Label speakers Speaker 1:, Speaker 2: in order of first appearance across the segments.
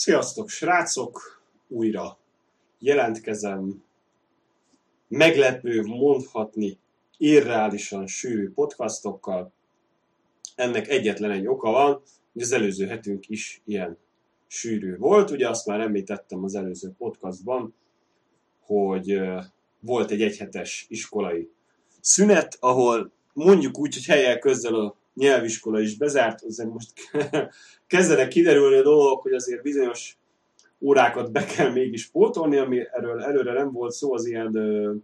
Speaker 1: Sziasztok, srácok! Újra jelentkezem. Meglepő, mondhatni, irreálisan sűrű podcastokkal. Ennek egyetlen egy oka van, hogy az előző hetünk is ilyen sűrű volt. Ugye azt már említettem az előző podcastban, hogy volt egy egyhetes iskolai szünet, ahol mondjuk úgy, hogy helyel közzel a nyelviskola is bezárt, azért most kezdenek kiderülni a dolgok, hogy azért bizonyos órákat be kell mégis pótolni, ami erről előre nem volt szó, az ilyen ö,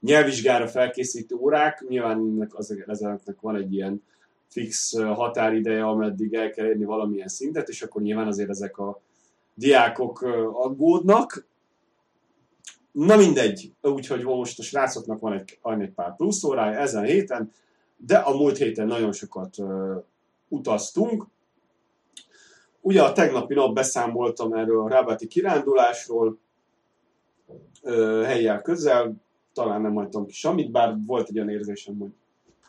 Speaker 1: nyelvvizsgára felkészítő órák, nyilván ezeknek van egy ilyen fix határideje, ameddig el kell érni valamilyen szintet, és akkor nyilván azért ezek a diákok aggódnak. Na mindegy, úgyhogy most a srácoknak van egy, egy pár plusz órája ezen héten, de a múlt héten nagyon sokat utaztunk. Ugye a tegnapi nap beszámoltam erről a rábáti kirándulásról, helyjel közel, talán nem hagytam ki semmit, bár volt egy olyan érzésem, hogy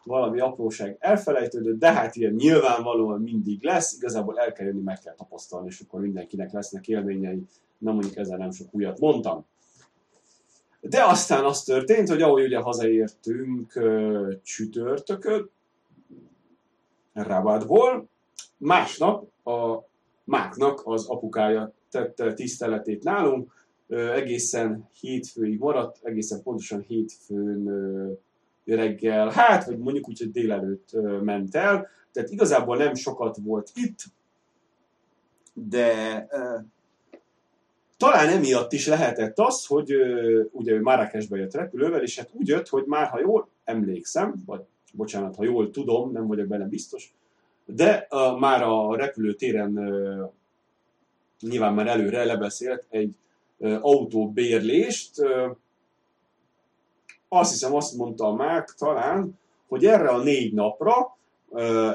Speaker 1: valami apróság elfelejtődött, de hát ilyen nyilvánvalóan mindig lesz, igazából el kell jönni, meg kell tapasztalni, és akkor mindenkinek lesznek élményei, nem mondjuk ezzel nem sok újat mondtam. De aztán az történt, hogy ahogy ugye hazaértünk csütörtökön, Rabatból, másnap a Máknak az apukája tette tiszteletét nálunk, egészen hétfőig maradt, egészen pontosan hétfőn reggel, hát, vagy mondjuk úgy, hogy délelőtt ment el, tehát igazából nem sokat volt itt, de talán emiatt is lehetett az, hogy ugye ő Marrakesbe jött repülővel, és hát úgy jött, hogy már ha jól emlékszem, vagy bocsánat, ha jól tudom, nem vagyok benne biztos, de uh, már a repülőtéren uh, nyilván már előre lebeszélt egy uh, autóbérlést. Uh, azt hiszem, azt mondta már talán, hogy erre a négy napra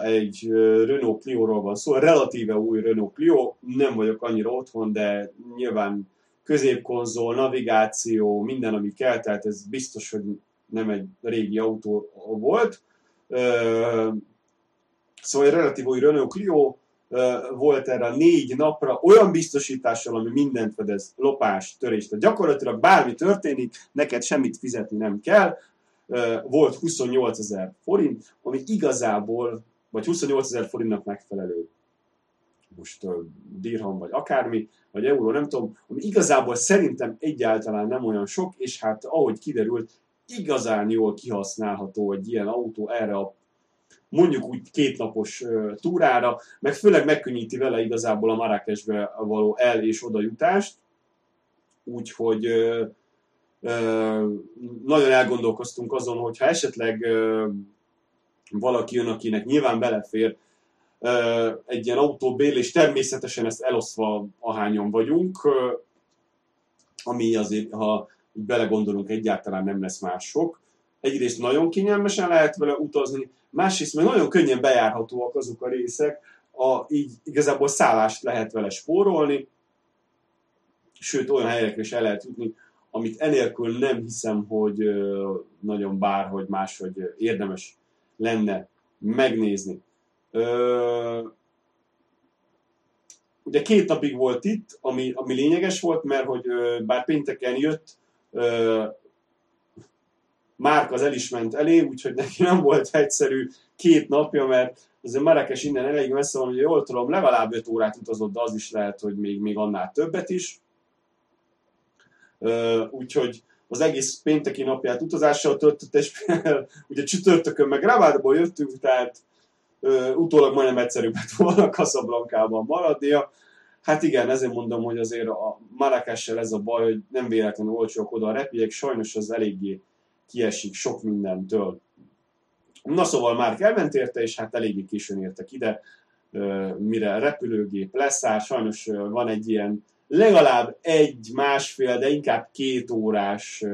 Speaker 1: egy Renault Clio-ról van szó, relatíve új Renault Clio, nem vagyok annyira otthon, de nyilván középkonzol, navigáció, minden, ami kell, tehát ez biztos, hogy nem egy régi autó volt. Szóval egy relatív új Renault Clio volt erre négy napra olyan biztosítással, ami mindent fedez, lopás, törés. Tehát gyakorlatilag bármi történik, neked semmit fizetni nem kell, volt 28 ezer forint, ami igazából, vagy 28 ezer forintnak megfelelő. Most uh, dirham vagy akármi, vagy euró, nem tudom, ami igazából szerintem egyáltalán nem olyan sok, és hát ahogy kiderült, igazán jól kihasználható egy ilyen autó erre a mondjuk úgy kétnapos uh, túrára, meg főleg megkönnyíti vele igazából a Marrakesbe való el- és oda jutást, úgyhogy uh, nagyon elgondolkoztunk azon, hogy ha esetleg valaki jön, akinek nyilván belefér egy ilyen autóbél, és természetesen ezt eloszva ahányan vagyunk, ami azért, ha belegondolunk, egyáltalán nem lesz mások. Egyrészt nagyon kényelmesen lehet vele utazni, másrészt meg nagyon könnyen bejárhatóak azok a részek, a, így igazából szállást lehet vele spórolni, sőt olyan helyekre is el lehet jutni, amit enélkül nem hiszem, hogy nagyon bárhogy máshogy érdemes lenne megnézni. Ugye két napig volt itt, ami, ami lényeges volt, mert hogy bár pénteken jött, Márk az el is ment elé, úgyhogy neki nem volt egyszerű két napja, mert azért Marrakes innen elég messze van, hogy jól tudom, legalább 5 órát utazott, de az is lehet, hogy még, még annál többet is úgyhogy az egész pénteki napját utazással töltött, és ugye csütörtökön meg Ravádból jöttünk, tehát uh, utólag majdnem egyszerűbb lett volna Casablancában maradnia. Hát igen, ezért mondom, hogy azért a Marrakessel ez a baj, hogy nem véletlenül olcsók oda a repjegyek, sajnos az eléggé kiesik sok mindentől. Na szóval már elment érte, és hát eléggé későn értek ide, mire repülőgép leszáll. Sajnos van egy ilyen legalább egy, másfél, de inkább két órás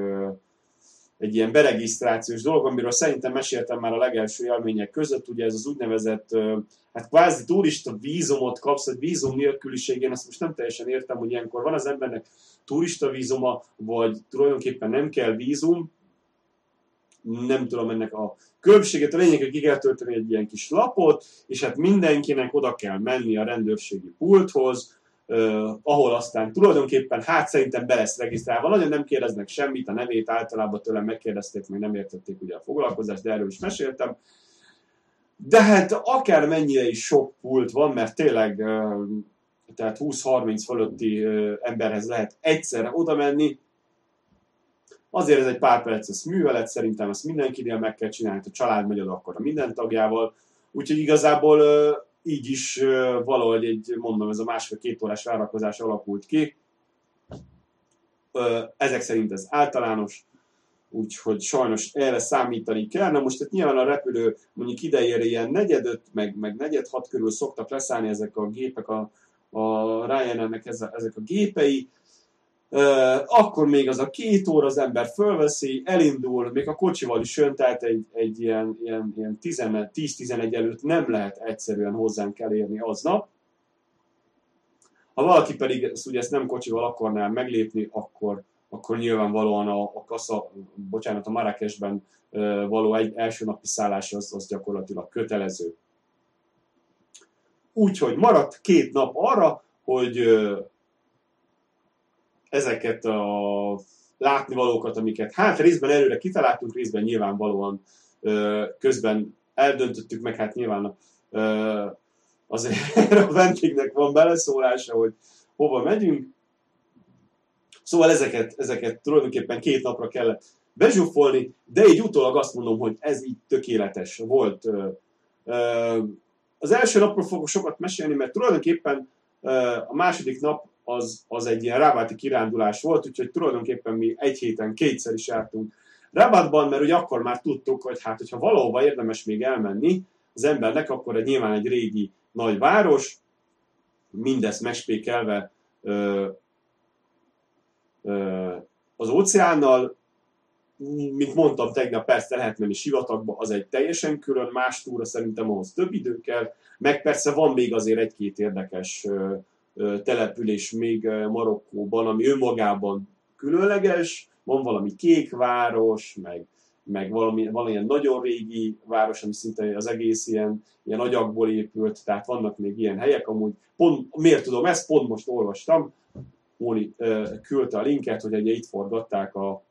Speaker 1: egy ilyen beregisztrációs dolog, amiről szerintem meséltem már a legelső élmények között, ugye ez az úgynevezett, hát kvázi turista vízumot kapsz, egy vízum nélküliség, én ezt most nem teljesen értem, hogy ilyenkor van az embernek turista vízuma, vagy tulajdonképpen nem kell vízum, nem tudom ennek a különbséget, a lényeg, hogy ki kell tölteni egy ilyen kis lapot, és hát mindenkinek oda kell menni a rendőrségi pulthoz, Uh, ahol aztán tulajdonképpen hát szerintem be lesz regisztrálva. Nagyon nem kérdeznek semmit, a nevét általában tőlem megkérdezték, még nem értették ugye a foglalkozást, de erről is meséltem. De hát akár mennyire is sok pult van, mert tényleg uh, tehát 20-30 fölötti uh, emberhez lehet egyszerre oda menni, Azért ez egy pár perces művelet, szerintem ezt mindenkinél meg kell csinálni, ha a család megy oda, akkor a minden tagjával. Úgyhogy igazából így is valahogy egy, mondom, ez a másfél-két órás várakozás alakult ki. Ezek szerint ez általános, úgyhogy sajnos erre számítani kell. Na most itt nyilván a repülő mondjuk idejére ilyen negyedöt, meg, meg negyed hat körül szoktak leszállni ezek a gépek, a, a Ryanairnek ezek a gépei, akkor még az a két óra az ember fölveszi, elindul, még a kocsival is jön, tehát egy, egy ilyen, ilyen, ilyen 10-11 előtt nem lehet egyszerűen hozzánk elérni aznap. Ha valaki pedig ezt, ugye ezt nem kocsival akarná meglépni, akkor, akkor nyilvánvalóan a, a kassa, bocsánat, a Marrakesben való egy első napi szállás az, az gyakorlatilag kötelező. Úgyhogy maradt két nap arra, hogy ezeket a látnivalókat, amiket hát részben előre kitaláltunk, részben nyilvánvalóan közben eldöntöttük, meg hát nyilván azért a vendégnek van beleszólása, hogy hova megyünk. Szóval ezeket, ezeket tulajdonképpen két napra kellett bezsúfolni, de így utólag azt mondom, hogy ez így tökéletes volt. Az első napról fogok sokat mesélni, mert tulajdonképpen a második nap az, az egy ilyen rábáti kirándulás volt, úgyhogy tulajdonképpen mi egy héten kétszer is jártunk Rabatban, mert ugye akkor már tudtuk, hogy hát, hogyha valahova érdemes még elmenni az embernek, akkor egy nyilván egy régi nagy város, mindezt megspékelve ö, ö, az óceánnal, mint mondtam tegnap, persze lehet menni sivatagba, az egy teljesen külön más túra, szerintem ahhoz több idő kell, meg persze van még azért egy-két érdekes település még Marokkóban, ami önmagában különleges, van valami kék város, meg, meg valami, valamilyen nagyon régi város, ami szinte az egész ilyen, ilyen agyagból épült, tehát vannak még ilyen helyek, amúgy pont, miért tudom ezt, pont most olvastam, Móni küldte a linket, hogy ugye itt forgatták a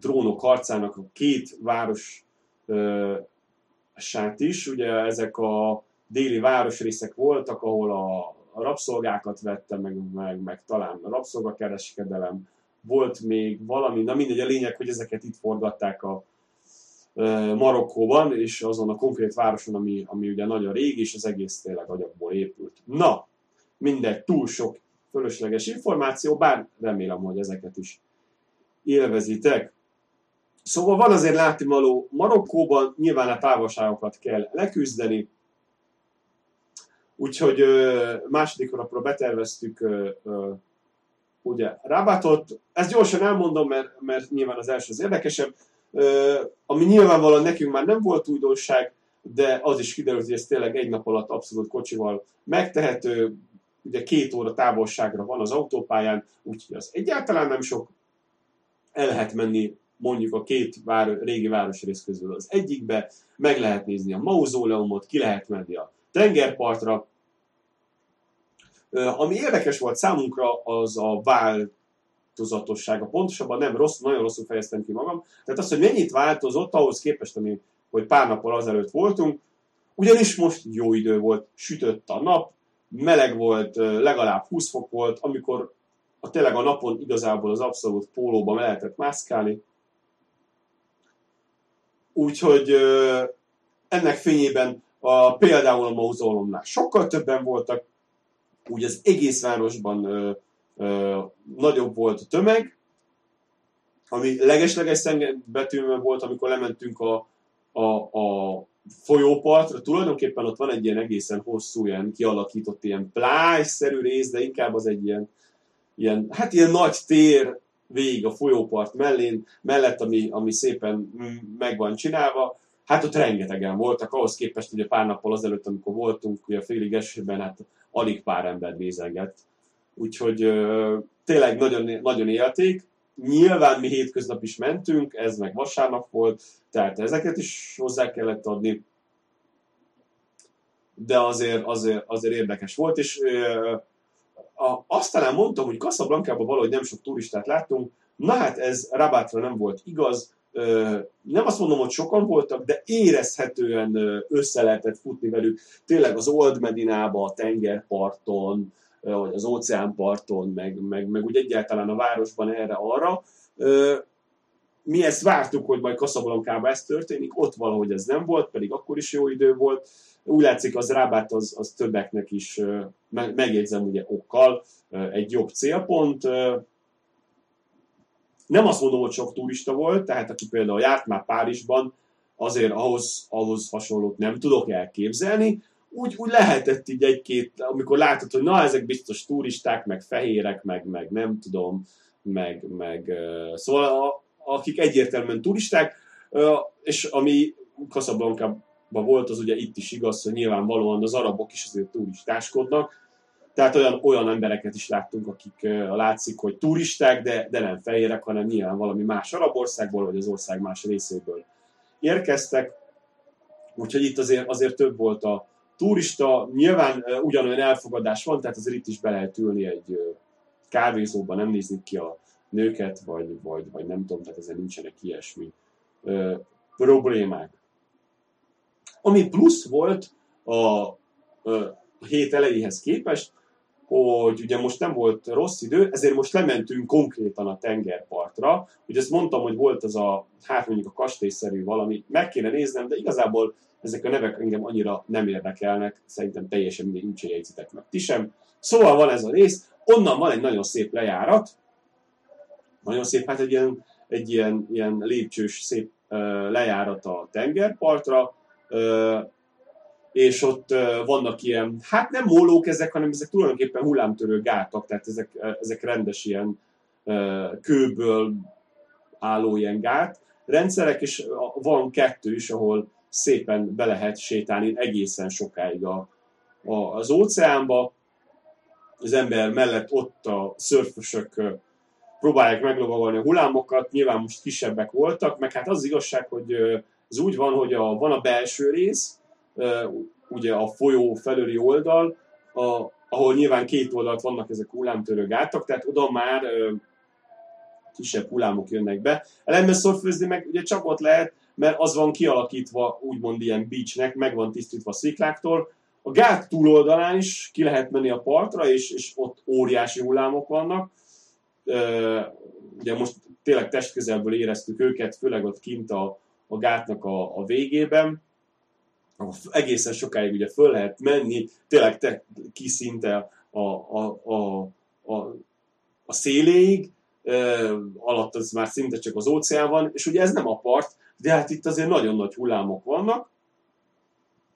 Speaker 1: trónok harcának a két város sát is, ugye ezek a déli városrészek voltak, ahol a a rabszolgákat vette, meg, meg, meg talán a rabszolgakereskedelem, volt még valami, na mindegy, a lényeg, hogy ezeket itt forgatták a e, Marokkóban, és azon a konkrét városon, ami, ami ugye nagyon régi, és az egész tényleg agyagból épült. Na, mindegy, túl sok fölösleges információ, bár remélem, hogy ezeket is élvezitek. Szóval van azért látnivaló Marokkóban, nyilván a távolságokat kell leküzdeni, Úgyhogy második napra beterveztük ugye Rabatot. Ezt gyorsan elmondom, mert, mert nyilván az első az érdekesebb. Ami nyilvánvalóan nekünk már nem volt újdonság, de az is kiderült, hogy ez tényleg egy nap alatt abszolút kocsival megtehető. Ugye két óra távolságra van az autópályán, úgyhogy az egyáltalán nem sok. El lehet menni mondjuk a két vár, régi városrész közül az egyikbe, meg lehet nézni a mauzóleumot, ki lehet menni a tengerpartra. Ami érdekes volt számunkra, az a változatossága. Pontosabban nem rossz, nagyon rosszul fejeztem ki magam. Tehát az, hogy mennyit változott ahhoz képest, ami, hogy pár nappal azelőtt voltunk, ugyanis most jó idő volt, sütött a nap, meleg volt, legalább 20 fok volt, amikor a tényleg a napon igazából az abszolút pólóban lehetett mászkálni. Úgyhogy ennek fényében a, például a mauzólomnál sokkal többen voltak, úgy az egész városban ö, ö, nagyobb volt a tömeg, ami legesleges betűnve volt, amikor lementünk a, a, a folyópartra, tulajdonképpen ott van egy ilyen egészen hosszú, ilyen kialakított ilyen plájszerű rész, de inkább az egy ilyen, ilyen hát ilyen nagy tér végig a folyópart mellén, mellett, ami, ami szépen meg van csinálva, Hát ott rengetegen voltak, ahhoz képest ugye pár nappal azelőtt, amikor voltunk ugye félig esőben, hát alig pár ember nézengett. Úgyhogy ö, tényleg nagyon, nagyon élték. Nyilván mi hétköznap is mentünk, ez meg vasárnap volt, tehát ezeket is hozzá kellett adni. De azért, azért, azért érdekes volt, és ö, a, azt talán mondtam, hogy Casablanca-ban valahogy nem sok turistát láttunk, na hát ez Rabatra nem volt igaz, nem azt mondom, hogy sokan voltak, de érezhetően össze lehetett futni velük. Tényleg az Old Medinába, a tengerparton, vagy az óceánparton, meg, meg, meg úgy egyáltalán a városban erre-arra. Mi ezt vártuk, hogy majd Casablanca-ban ez történik, ott valahogy ez nem volt, pedig akkor is jó idő volt. Úgy látszik, az Rábát az, az többeknek is, megjegyzem ugye okkal, egy jobb célpont nem azt mondom, hogy sok turista volt, tehát aki például járt már Párizsban, azért ahhoz, ahhoz hasonlót nem tudok elképzelni. Úgy, úgy lehetett így egy-két, amikor látod, hogy na, ezek biztos turisták, meg fehérek, meg, meg nem tudom, meg, meg szóval a, akik egyértelműen turisták, és ami casablanca volt, az ugye itt is igaz, hogy nyilvánvalóan az arabok is azért turistáskodnak, tehát olyan, olyan embereket is láttunk, akik látszik, hogy turisták, de, de nem fehérek, hanem nyilván valami más arab országból, vagy az ország más részéből érkeztek. Úgyhogy itt azért, azért több volt a turista. Nyilván ugyanolyan elfogadás van, tehát azért itt is be lehet ülni egy kávézóban, nem nézni ki a nőket, vagy, vagy, vagy nem tudom, tehát ezzel nincsenek ilyesmi uh, problémák. Ami plusz volt a, a hét elejéhez képest, hogy ugye most nem volt rossz idő, ezért most lementünk konkrétan a tengerpartra. Ugye ezt mondtam, hogy volt az a, hát mondjuk a kastélyszerű valami, meg kéne néznem, de igazából ezek a nevek engem annyira nem érdekelnek, szerintem teljesen mindegy, úgyse jegyzitek meg ti sem. Szóval van ez a rész, onnan van egy nagyon szép lejárat, nagyon szép, hát egy ilyen, egy ilyen, ilyen lépcsős szép uh, lejárat a tengerpartra, uh, és ott vannak ilyen, hát nem mólók ezek, hanem ezek tulajdonképpen hullámtörő gátak, tehát ezek, ezek rendes ilyen kőből álló ilyen gát rendszerek, és van kettő is, ahol szépen be lehet sétálni egészen sokáig a, a, az óceánba. Az ember mellett ott a szörfösök próbálják meglovagolni a hullámokat, nyilván most kisebbek voltak, meg hát az igazság, hogy ez úgy van, hogy a, van a belső rész, ugye a folyó felőli oldal, a, ahol nyilván két oldalt vannak ezek hullámtörő gátak, tehát oda már ö, kisebb hullámok jönnek be. Ellenben szorfőzni meg ugye csak ott lehet, mert az van kialakítva úgymond ilyen beachnek, meg van tisztítva szikláktól. A gát túloldalán is ki lehet menni a partra, és, és ott óriási hullámok vannak. Ö, ugye most tényleg testközelből éreztük őket, főleg ott kint a, a gátnak a, a végében egészen sokáig ugye föl lehet menni, tényleg te kiszinte a, a, a, a, a széléig, alatt az már szinte csak az óceán van, és ugye ez nem a part, de hát itt azért nagyon nagy hullámok vannak,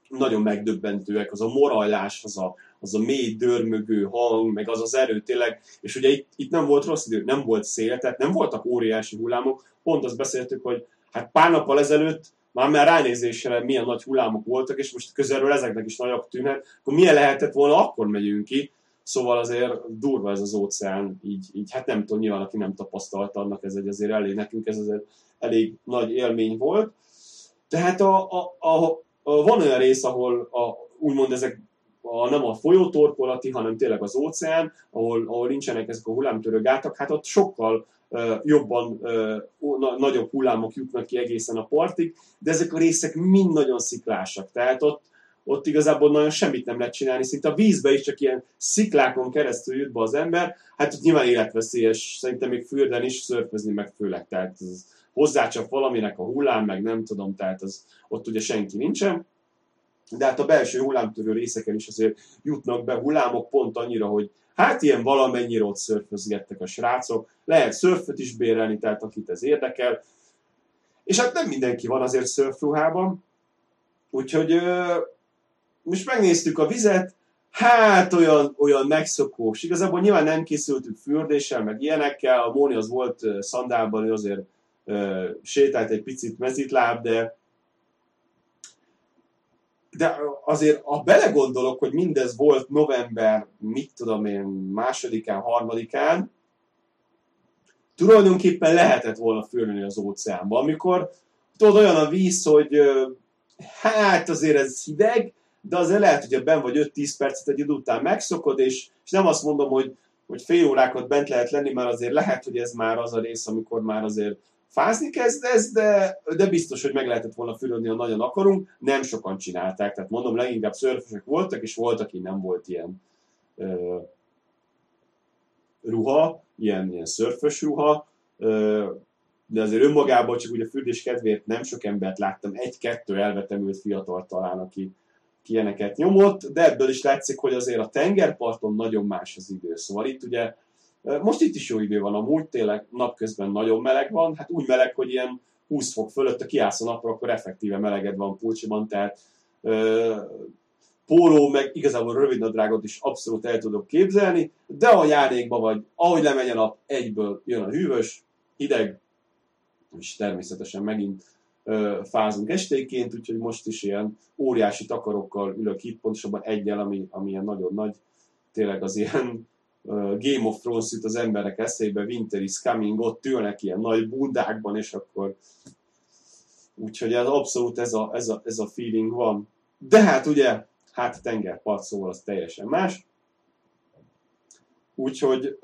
Speaker 1: nagyon megdöbbentőek, az a morajlás, az a, az a mély dörmögő hang, meg az az erő tényleg, és ugye itt, itt nem volt rossz idő, nem volt szél, tehát nem voltak óriási hullámok, pont azt beszéltük, hogy hát pár nappal ezelőtt már már ránézésre milyen nagy hullámok voltak, és most közelről ezeknek is nagyok tűnhet, akkor milyen lehetett volna, akkor megyünk ki. Szóval azért durva ez az óceán, így, így hát nem tudom, nyilván aki nem tapasztalta, annak ez egy azért elég, nekünk ez azért elég nagy élmény volt. Tehát a, a, a, a, van olyan rész, ahol a, úgymond ezek a, nem a folyótorkolati, hanem tényleg az óceán, ahol, ahol nincsenek ezek a hullámtörő gátak, hát ott sokkal jobban nagyobb hullámok jutnak ki egészen a partig, de ezek a részek mind nagyon sziklásak, tehát ott, ott igazából nagyon semmit nem lehet csinálni, szinte a vízbe is csak ilyen sziklákon keresztül jut be az ember, hát ott nyilván életveszélyes, szerintem még fürden is szörfözni meg főleg, tehát ez hozzácsap valaminek a hullám, meg nem tudom, tehát az, ott ugye senki nincsen, de hát a belső hullámtörő részeken is azért jutnak be hullámok pont annyira, hogy Hát ilyen valamennyire ott szörfözgettek a srácok, lehet szörföt is bérelni, tehát akit ez érdekel. És hát nem mindenki van azért szörfruhában, úgyhogy ö, most megnéztük a vizet, hát olyan, olyan megszokós. Igazából nyilván nem készültük fürdéssel, meg ilyenekkel, a Móni az volt szandálban, ő azért ö, sétált egy picit mezitláb, de de azért, ha belegondolok, hogy mindez volt november, mit tudom én, másodikán, harmadikán, tulajdonképpen lehetett volna fölnőni az óceánba, amikor tudod, olyan a víz, hogy hát azért ez hideg, de azért lehet, hogy ben vagy 5-10 percet egy idő után megszokod, és, és nem azt mondom, hogy, hogy fél órákat bent lehet lenni, mert azért lehet, hogy ez már az a rész, amikor már azért fázni kezdesz, de, de biztos, hogy meg lehetett volna fürödni, ha nagyon akarunk. Nem sokan csinálták, tehát mondom, leginkább szörfösek voltak, és voltak, aki nem volt ilyen ö, ruha, ilyen, ilyen szörfös ruha, ö, de azért önmagában csak ugye a fürdés kedvéért nem sok embert láttam, egy-kettő elvetemült fiatal talán, aki, ki ilyeneket nyomott, de ebből is látszik, hogy azért a tengerparton nagyon más az idő. Szóval itt ugye most itt is jó idő van, amúgy tényleg napközben nagyon meleg van, hát úgy meleg, hogy ilyen 20 fok fölött, ha kiállsz a napra, akkor effektíve meleged van pulcsiban, tehát ö, póló, meg igazából rövid nadrágot is abszolút el tudok képzelni, de a járékban vagy, ahogy lemegy a nap, egyből jön a hűvös, hideg, és természetesen megint ö, fázunk estéként, úgyhogy most is ilyen óriási takarokkal ülök itt, pontosabban egyel, ami, ami ilyen nagyon nagy, tényleg az ilyen Game of Thrones jut az emberek eszébe, Winter is coming, ott ülnek ilyen nagy bundákban, és akkor úgyhogy ez abszolút ez a, ez, a, ez a feeling van. De hát ugye, hát tengerpart, szóval az teljesen más. Úgyhogy,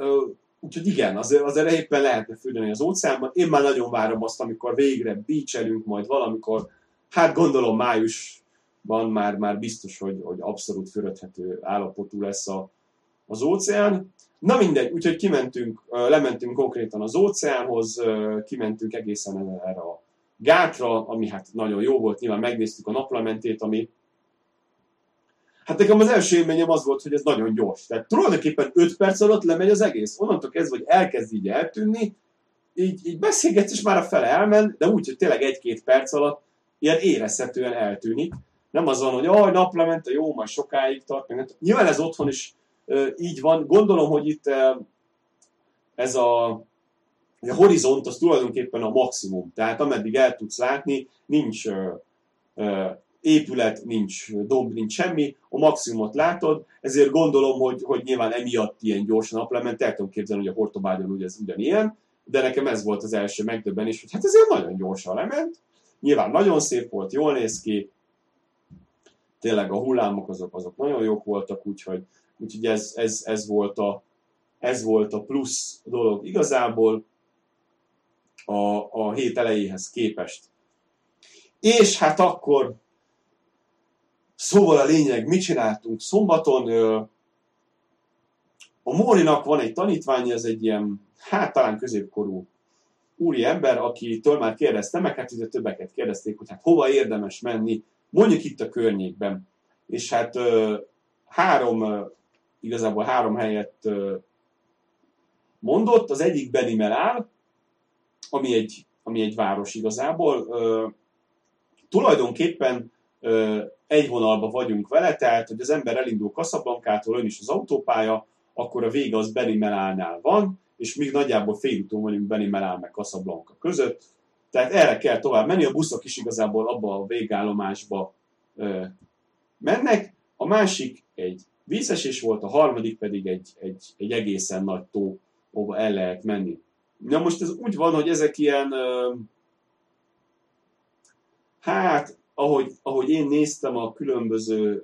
Speaker 1: úgyhogy igen, azért, azért éppen lehetne fürdeni az óceánban. Én már nagyon várom azt, amikor végre beachelünk majd valamikor, hát gondolom májusban már, már biztos, hogy, hogy abszolút fürödhető állapotú lesz a, az óceán. Na mindegy, úgyhogy kimentünk, lementünk konkrétan az óceánhoz, kimentünk egészen erre a gátra, ami hát nagyon jó volt, nyilván megnéztük a naplamentét, ami Hát nekem az első élményem az volt, hogy ez nagyon gyors. Tehát tulajdonképpen 5 perc alatt lemegy az egész. Onnantól kezdve, hogy elkezd így eltűnni, így, így beszélgetsz, és már a fele elment, de úgy, hogy tényleg egy-két perc alatt ilyen érezhetően eltűnik. Nem az van, hogy aj, naplemente, jó, majd sokáig tart. Meg Nyilván ez otthon is így van. Gondolom, hogy itt ez a, a horizont az tulajdonképpen a maximum. Tehát ameddig el tudsz látni, nincs épület, nincs domb, nincs semmi, a maximumot látod, ezért gondolom, hogy, hogy nyilván emiatt ilyen gyorsan naplement, el tudom képzelni, hogy a Portobágyon ugye ez ugyanilyen, de nekem ez volt az első megdöbbenés, hogy hát ezért nagyon gyorsan lement, nyilván nagyon szép volt, jól néz ki, tényleg a hullámok azok, azok nagyon jók voltak, úgyhogy Úgyhogy ez, ez, ez, volt a, ez volt a plusz dolog igazából a, a hét elejéhez képest. És hát akkor szóval a lényeg, mit csináltunk szombaton? A Mórinak van egy tanítványa, ez egy ilyen, hát talán középkorú úri ember, akitől már kérdeztem, meg hát többeket kérdezték, hogy hát hova érdemes menni, mondjuk itt a környékben. És hát három igazából három helyet mondott, az egyik Benimel áll, ami egy, ami egy város igazából. Tulajdonképpen egy vonalba vagyunk vele, tehát hogy az ember elindul Kaszablankától, ön is az autópálya, akkor a vége az Benimelánál van, és még nagyjából félúton vagyunk Benimelán meg Kaszablanka között, tehát erre kell tovább menni, a buszok is igazából abba a végállomásba mennek. A másik egy vízesés volt, a harmadik pedig egy, egy, egy egészen nagy tó, ahova el lehet menni. Na most ez úgy van, hogy ezek ilyen, hát, ahogy, ahogy én néztem a különböző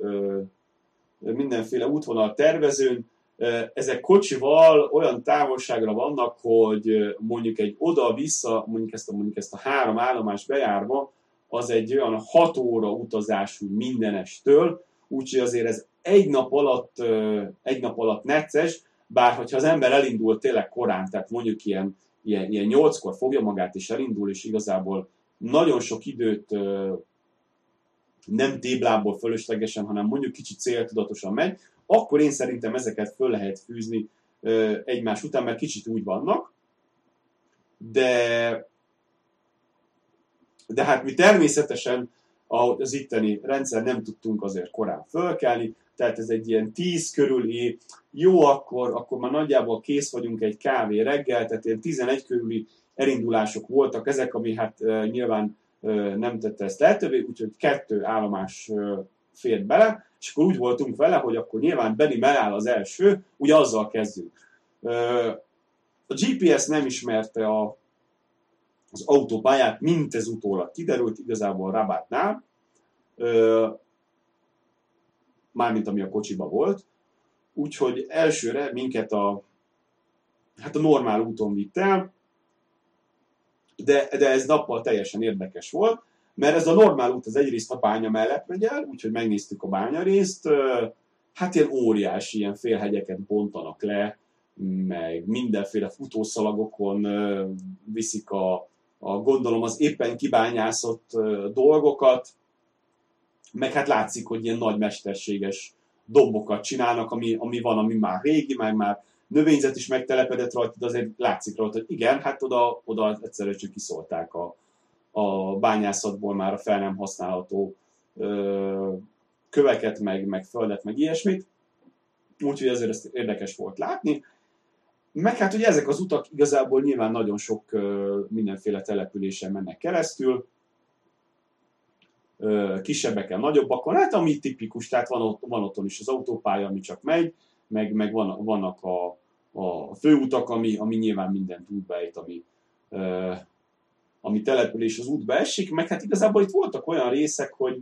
Speaker 1: mindenféle útvonal tervezőn, ezek kocsival olyan távolságra vannak, hogy mondjuk egy oda-vissza, mondjuk ezt a, mondjuk ezt a három állomás bejárva, az egy olyan hat óra utazású mindenestől, úgyhogy azért ez egy nap alatt, egy nap alatt necces, bár hogyha az ember elindul tényleg korán, tehát mondjuk ilyen, ilyen, ilyen nyolckor fogja magát és elindul, és igazából nagyon sok időt nem téblából fölöslegesen, hanem mondjuk kicsit céltudatosan megy, akkor én szerintem ezeket föl lehet fűzni egymás után, mert kicsit úgy vannak, de, de hát mi természetesen az itteni rendszer nem tudtunk azért korán fölkelni, tehát ez egy ilyen 10 körüli, jó, akkor, akkor már nagyjából kész vagyunk egy kávé reggel, tehát ilyen 11 körüli elindulások voltak ezek, ami hát nyilván nem tette ezt lehetővé, úgyhogy kettő állomás fért bele, és akkor úgy voltunk vele, hogy akkor nyilván Benny megáll az első, ugye azzal kezdjük. A GPS nem ismerte a, az autópályát, mint ez utólag kiderült, igazából Rabatnál, mármint ami a kocsiba volt. Úgyhogy elsőre minket a, hát a normál úton vitt el, de, de ez nappal teljesen érdekes volt, mert ez a normál út az egyrészt a bánya mellett megy el, úgyhogy megnéztük a bánya részt, hát ilyen óriási, ilyen félhegyeket bontanak le, meg mindenféle futószalagokon viszik a, a gondolom az éppen kibányászott dolgokat, meg hát látszik, hogy ilyen nagy mesterséges dombokat csinálnak, ami, ami van, ami már régi, meg már növényzet is megtelepedett rajta, de azért látszik rajta, hogy igen, hát oda, oda egyszerűen csak kiszolták a, a bányászatból már a fel nem használható ö, köveket, meg, meg földet, meg ilyesmit. Úgyhogy ezért ezt érdekes volt látni. Meg hát ugye ezek az utak igazából nyilván nagyon sok ö, mindenféle településen mennek keresztül, kisebbeken, nagyobbakon, hát ami tipikus, tehát van, ott, van otthon is az autópálya, ami csak megy, meg, meg van, vannak a, a főutak, ami, ami nyilván mindent útba ejt, ami, ö, ami település az útba esik, meg hát igazából itt voltak olyan részek, hogy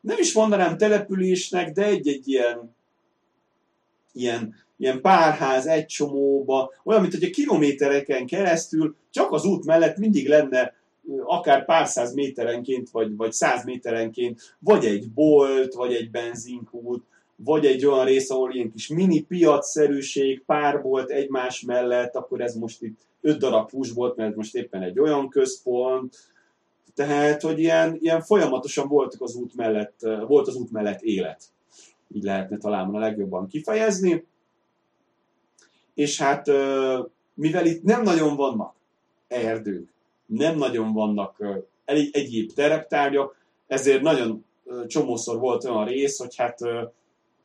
Speaker 1: nem is mondanám településnek, de egy-egy ilyen, ilyen, ilyen párház egy csomóba, olyan, mint hogy a kilométereken keresztül csak az út mellett mindig lenne akár pár száz méterenként, vagy, vagy száz méterenként, vagy egy bolt, vagy egy benzinkút, vagy egy olyan rész, ahol ilyen kis mini piacszerűség, pár volt egymás mellett, akkor ez most itt öt darab volt, mert most éppen egy olyan központ, tehát, hogy ilyen, ilyen folyamatosan voltak az út mellett, volt az út mellett élet. Így lehetne talán a legjobban kifejezni. És hát, mivel itt nem nagyon vannak erdők, nem nagyon vannak egyéb tereptárgyak, ezért nagyon csomószor volt olyan rész, hogy hát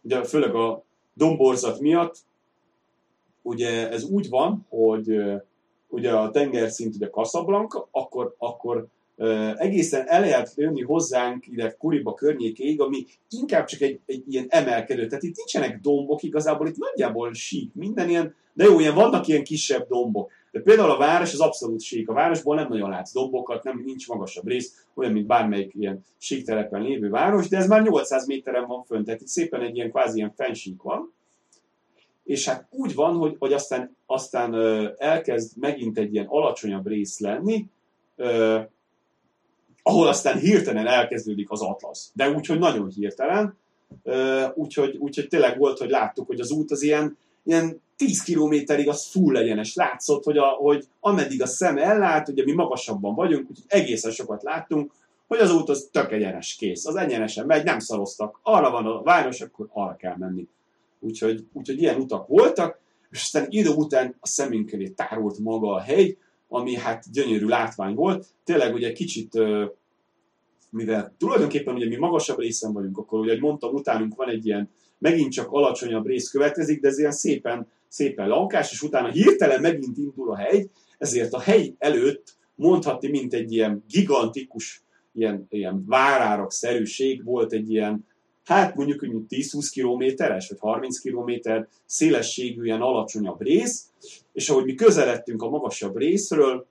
Speaker 1: ugye főleg a domborzat miatt, ugye ez úgy van, hogy ugye a tengerszint ugye Casablanca, akkor, akkor egészen el lehet jönni hozzánk ide Kuriba környékéig, ami inkább csak egy, egy ilyen emelkedő. Tehát itt nincsenek dombok, igazából itt nagyjából sík, minden ilyen, de jó, ilyen vannak ilyen kisebb dombok. De például a város az abszolút sík. A városból nem nagyon látsz dombokat, nem, nincs magasabb rész, olyan, mint bármelyik ilyen síktelepen lévő város, de ez már 800 méteren van fönt, tehát itt szépen egy ilyen kvázi ilyen fensík van. És hát úgy van, hogy, hogy aztán, aztán elkezd megint egy ilyen alacsonyabb rész lenni, ahol aztán hirtelen elkezdődik az atlasz. De úgyhogy nagyon hirtelen, úgyhogy, úgyhogy tényleg volt, hogy láttuk, hogy az út az ilyen, ilyen 10 kilométerig az full egyenes. Látszott, hogy, a, hogy ameddig a szem ellát, ugye mi magasabban vagyunk, úgyhogy egészen sokat láttunk, hogy az út az tök egyenes kész. Az egyenesen megy, nem szaroztak. Arra van a város, akkor arra kell menni. Úgyhogy, úgyhogy ilyen utak voltak, és aztán idő után a szemünk elé tárult maga a hegy, ami hát gyönyörű látvány volt. Tényleg ugye kicsit, mivel tulajdonképpen ugye mi magasabb részen vagyunk, akkor ugye, hogy mondtam, utánunk van egy ilyen megint csak alacsonyabb rész következik, de ez ilyen szépen, szépen lankás, és utána hirtelen megint indul a hegy, ezért a hegy előtt mondhatni, mint egy ilyen gigantikus, ilyen, ilyen várárok szerűség volt egy ilyen, hát mondjuk, hogy 10-20 kilométeres, vagy 30 kilométer szélességű ilyen alacsonyabb rész, és ahogy mi közeledtünk a magasabb részről,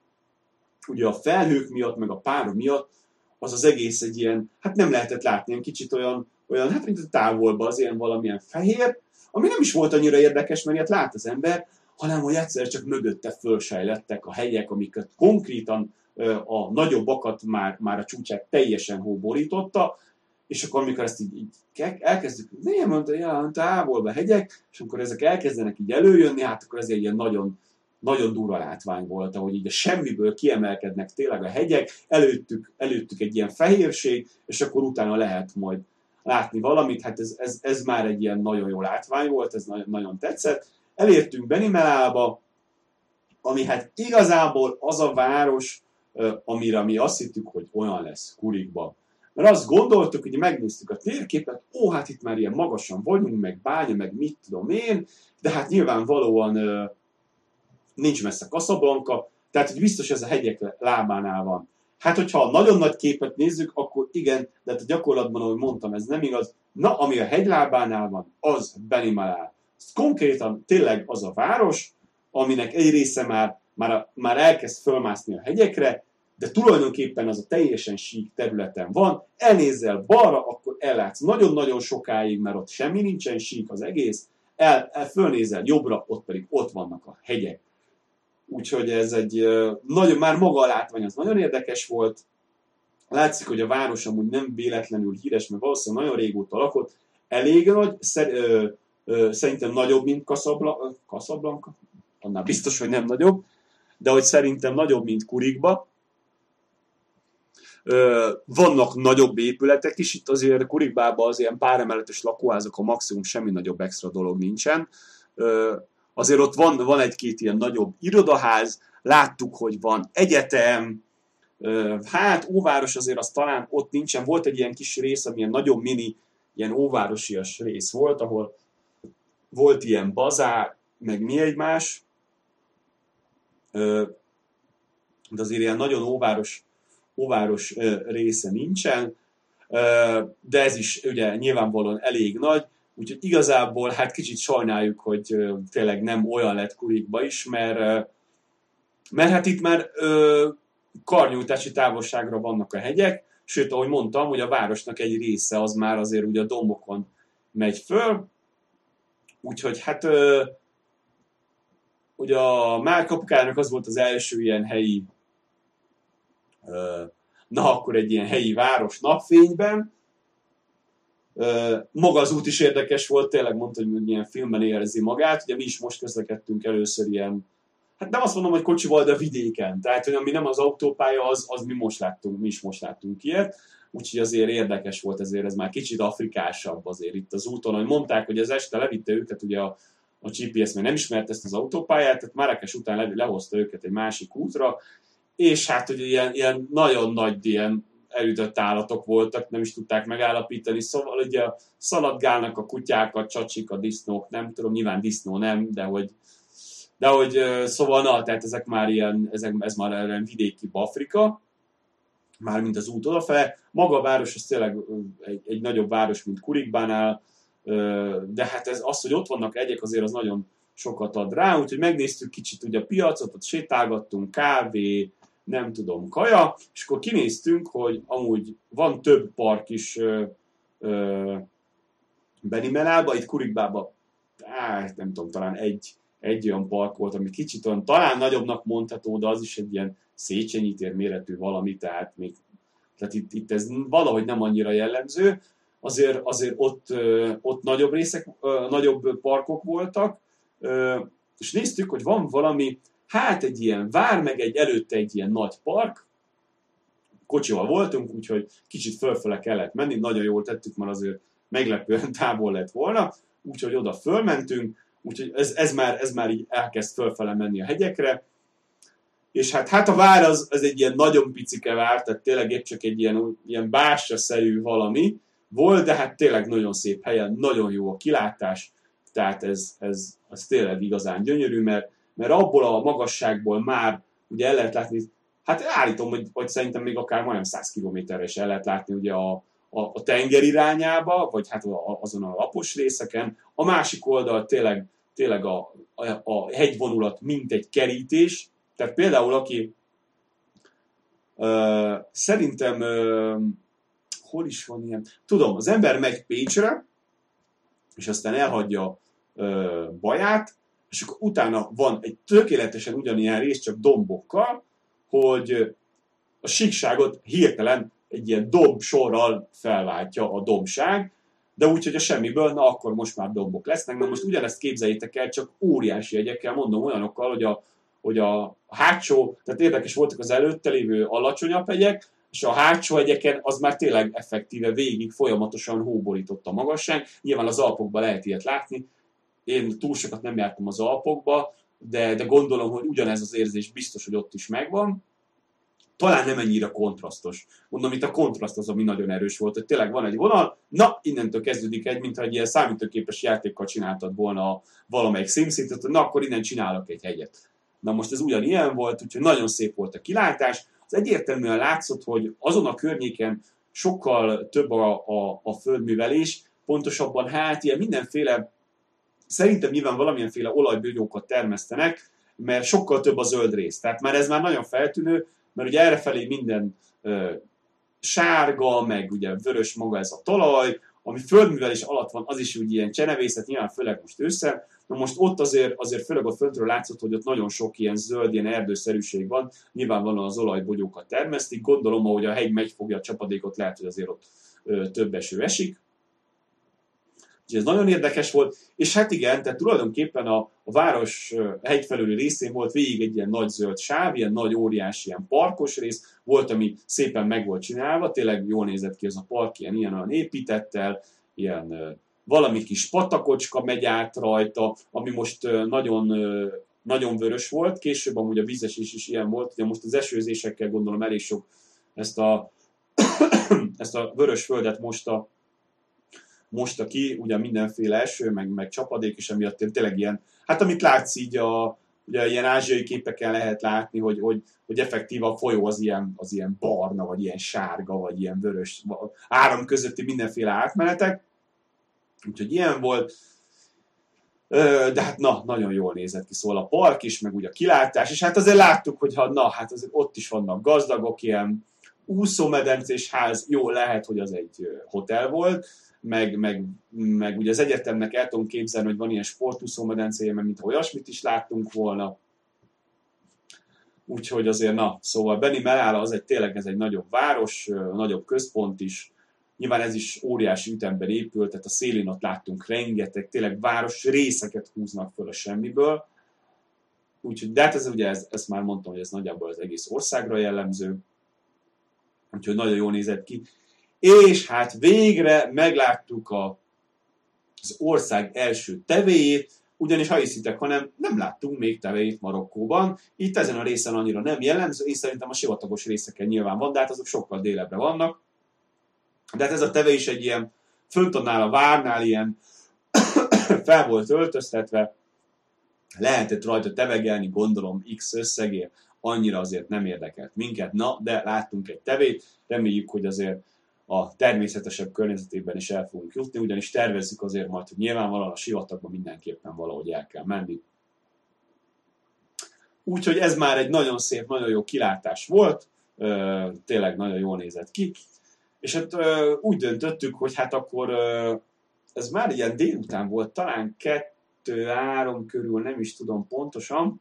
Speaker 1: ugye a felhők miatt, meg a pár miatt, az az egész egy ilyen, hát nem lehetett látni, egy kicsit olyan, olyan hát mint a távolban az ilyen valamilyen fehér, ami nem is volt annyira érdekes, mert ilyet lát az ember, hanem hogy egyszer csak mögötte fölsejlettek a helyek, amiket konkrétan a nagyobbakat már, már a csúcsát teljesen hóborította, és akkor amikor ezt így, így elkezdjük, nem mondta, ja, távolba hegyek, és akkor ezek elkezdenek így előjönni, hát akkor ez egy ilyen nagyon, nagyon durva látvány volt, ahogy így a semmiből kiemelkednek tényleg a hegyek, előttük, előttük egy ilyen fehérség, és akkor utána lehet majd látni valamit, hát ez, ez, ez már egy ilyen nagyon jó látvány volt, ez nagyon, nagyon tetszett. Elértünk Benimelába, ami hát igazából az a város, amire mi azt hittük, hogy olyan lesz Kurikba. Mert azt gondoltuk, hogy megnéztük a térképet, ó, hát itt már ilyen magasan vagyunk, meg bánya, meg mit tudom én, de hát nyilvánvalóan nincs messze Casablanca, tehát hogy biztos ez a hegyek lábánál van. Hát, hogyha a nagyon nagy képet nézzük, akkor igen, de hát a gyakorlatban, ahogy mondtam, ez nem igaz. Na, ami a hegylábánál van, az Benimalá. Ez konkrétan tényleg az a város, aminek egy része már, már, már elkezd fölmászni a hegyekre, de tulajdonképpen az a teljesen sík területen van, elnézel balra, akkor ellátsz nagyon-nagyon sokáig, mert ott semmi nincsen sík az egész, el, el fölnézel jobbra, ott pedig ott vannak a hegyek. Úgyhogy ez egy nagyon, már maga a látvány az nagyon érdekes volt. Látszik, hogy a város amúgy nem véletlenül híres, mert valószínűleg nagyon régóta lakott. Elég nagy, szer, ö, ö, szerintem nagyobb, mint Casablanca, Casablanca, annál biztos, hogy nem nagyobb, de hogy szerintem nagyobb, mint Kurikba. Vannak nagyobb épületek is, itt azért Kurikbában az ilyen páremeletes lakóházak a maximum, semmi nagyobb extra dolog nincsen. Azért ott van, van egy-két ilyen nagyobb irodaház, láttuk, hogy van egyetem, hát óváros azért az talán ott nincsen, volt egy ilyen kis rész, ami ilyen nagyon mini, ilyen óvárosias rész volt, ahol volt ilyen bazár, meg mi egymás, de azért ilyen nagyon óváros, óváros része nincsen, de ez is ugye nyilvánvalóan elég nagy, úgyhogy igazából hát kicsit sajnáljuk, hogy tényleg nem olyan lett Kurikba is, mert, mert hát itt már karnyújtási távolságra vannak a hegyek, sőt, ahogy mondtam, hogy a városnak egy része az már azért ugye a dombokon megy föl, úgyhogy hát ugye a Márkapukának az volt az első ilyen helyi, na akkor egy ilyen helyi város napfényben. Maga az út is érdekes volt, tényleg mondta, hogy ilyen filmben érzi magát. Ugye mi is most közlekedtünk először ilyen, hát nem azt mondom, hogy kocsival, de vidéken. Tehát, hogy ami nem az autópálya, az, az mi most láttunk, mi is most láttunk ilyet. Úgyhogy azért érdekes volt, ezért ez már kicsit afrikásabb azért itt az úton. Hogy mondták, hogy az este levitte őket ugye a a GPS mert nem ismert ezt az autópályát, tehát Marrakes után le, lehozta őket egy másik útra, és hát hogy ilyen, ilyen nagyon nagy ilyen elütött állatok voltak, nem is tudták megállapítani, szóval ugye szaladgálnak a kutyák, a csacsik, a disznók, nem tudom, nyilván disznó nem, de hogy de hogy szóval na, tehát ezek már ilyen, ezek, ez már ilyen vidéki Afrika, mármint az út odafele. Maga a város az tényleg egy, egy nagyobb város, mint Kurikbánál, de hát ez az, hogy ott vannak egyek, azért az nagyon sokat ad rá, úgyhogy megnéztük kicsit ugye a piacot, ott sétálgattunk, kávé, nem tudom, kaja, és akkor kinéztünk, hogy amúgy van több park is Benimelába, itt Kurikbába, á, nem tudom, talán egy, egy olyan park volt, ami kicsit olyan, talán nagyobbnak mondható, de az is egy ilyen Széchenyi tér méretű valami, tehát még tehát itt, itt ez valahogy nem annyira jellemző. Azért, azért ott, ott nagyobb részek, nagyobb parkok voltak, és néztük, hogy van valami, hát egy ilyen vár, meg egy előtte egy ilyen nagy park, kocsival voltunk, úgyhogy kicsit fölfele kellett menni, nagyon jól tettük, mert azért meglepően távol lett volna, úgyhogy oda fölmentünk, úgyhogy ez, ez, már, ez már így elkezd fölfele menni a hegyekre, és hát, hát a vár az, az egy ilyen nagyon picike vár, tehát tényleg épp csak egy ilyen, ilyen bársa-szerű valami, volt, de hát tényleg nagyon szép helyen, nagyon jó a kilátás, tehát ez, ez, ez tényleg igazán gyönyörű, mert, mert abból a magasságból már ugye el lehet látni, hát állítom, hogy, hogy szerintem még akár majdnem 100 kilométerre is el lehet látni ugye a, a, a tenger irányába, vagy hát azon a lapos részeken. A másik oldal tényleg, tényleg a, a, a hegyvonulat mint egy kerítés, tehát például aki uh, szerintem uh, hol is van ilyen? Tudom, az ember megy Pécsre, és aztán elhagyja ö, baját, és akkor utána van egy tökéletesen ugyanilyen rész, csak dombokkal, hogy a síkságot hirtelen egy ilyen domb sorral felváltja a dombság, de úgy, hogy a semmiből, na akkor most már dombok lesznek. Na most ugyanezt képzeljétek el, csak óriási jegyekkel, mondom olyanokkal, hogy a, hogy a hátsó, tehát érdekes voltak az előtte lévő alacsonyabb hegyek, és a hátsó egyeken az már tényleg effektíve végig folyamatosan hóborított a magasság. Nyilván az Alpokban lehet ilyet látni. Én túl sokat nem jártam az Alpokba, de, de gondolom, hogy ugyanez az érzés biztos, hogy ott is megvan. Talán nem ennyire kontrasztos. Mondom, itt a kontraszt az, ami nagyon erős volt, hogy tényleg van egy vonal, na, innentől kezdődik egy, mintha egy ilyen számítógépes játékkal csináltad volna valamelyik SimCity-t, na, akkor innen csinálok egy hegyet. Na most ez ugyanilyen volt, úgyhogy nagyon szép volt a kilátás az egyértelműen látszott, hogy azon a környéken sokkal több a, a, a földművelés, pontosabban hát ilyen mindenféle, szerintem nyilván valamilyenféle olajbőnyókat termesztenek, mert sokkal több a zöld rész. Tehát már ez már nagyon feltűnő, mert ugye errefelé minden ö, sárga, meg ugye vörös maga ez a talaj, ami földművelés alatt van, az is úgy ilyen csenevészet, nyilván főleg most ősszel, Na most ott azért, azért főleg ott föntről látszott, hogy ott nagyon sok ilyen zöld, ilyen erdőszerűség van, nyilvánvalóan az olajbogyókat termesztik, gondolom, hogy a hegy megy fogja a csapadékot, lehet, hogy azért ott ö, több eső esik. Úgyhogy ez nagyon érdekes volt, és hát igen, tehát tulajdonképpen a, a város hegyfelőli részén volt végig egy ilyen nagy zöld sáv, ilyen nagy óriási, ilyen parkos rész, volt, ami szépen meg volt csinálva, tényleg jól nézett ki ez a park, ilyen, ilyen olyan építettel, ilyen valami kis patakocska megy át rajta, ami most nagyon, nagyon vörös volt, később amúgy a vízesés is ilyen volt, ugye most az esőzésekkel gondolom elég sok ezt a, ezt a vörös földet mosta, mosta ki, ugye mindenféle eső, meg, meg csapadék, és emiatt tényleg ilyen, hát amit látsz így a, ugye ilyen ázsiai képeken lehet látni, hogy, hogy, hogy effektív a folyó az ilyen, az ilyen barna, vagy ilyen sárga, vagy ilyen vörös, áram közötti mindenféle átmenetek, Úgyhogy ilyen volt. De hát na, nagyon jól nézett ki, szóval a park is, meg ugye a kilátás, és hát azért láttuk, hogy ha na, hát azért ott is vannak gazdagok, ilyen úszómedencés ház, jó, lehet, hogy az egy hotel volt, meg, meg, meg ugye az egyetemnek el tudom képzelni, hogy van ilyen sportúszómedencéje, mert mintha olyasmit is láttunk volna. Úgyhogy azért, na, szóval Beni Melála az egy tényleg ez egy nagyobb város, nagyobb központ is, Nyilván ez is óriási ütemben épült, tehát a szélén ott láttunk rengeteg, tényleg város részeket húznak föl a semmiből. Úgyhogy, de hát ez ugye, ez, ezt már mondtam, hogy ez nagyjából az egész országra jellemző. Úgyhogy nagyon jól nézett ki. És hát végre megláttuk a, az ország első tevéjét, ugyanis ha hiszitek, hanem nem láttunk még tevéjét Marokkóban. Itt ezen a részen annyira nem jellemző, én szerintem a sivatagos részeken nyilván van, de hát azok sokkal délebbre vannak. De hát ez a teve is egy ilyen, fönt a várnál ilyen fel volt öltöztetve, lehetett rajta tevegelni, gondolom X összegért, annyira azért nem érdekelt minket. Na, de láttunk egy tevét, reméljük, hogy azért a természetesebb környezetében is el fogunk jutni, ugyanis tervezzük azért majd, hogy nyilvánvalóan a sivatagban mindenképpen valahogy el kell menni. Úgyhogy ez már egy nagyon szép, nagyon jó kilátás volt, tényleg nagyon jól nézett ki. És hát úgy döntöttük, hogy hát akkor ez már ilyen délután volt, talán kettő-három körül, nem is tudom pontosan,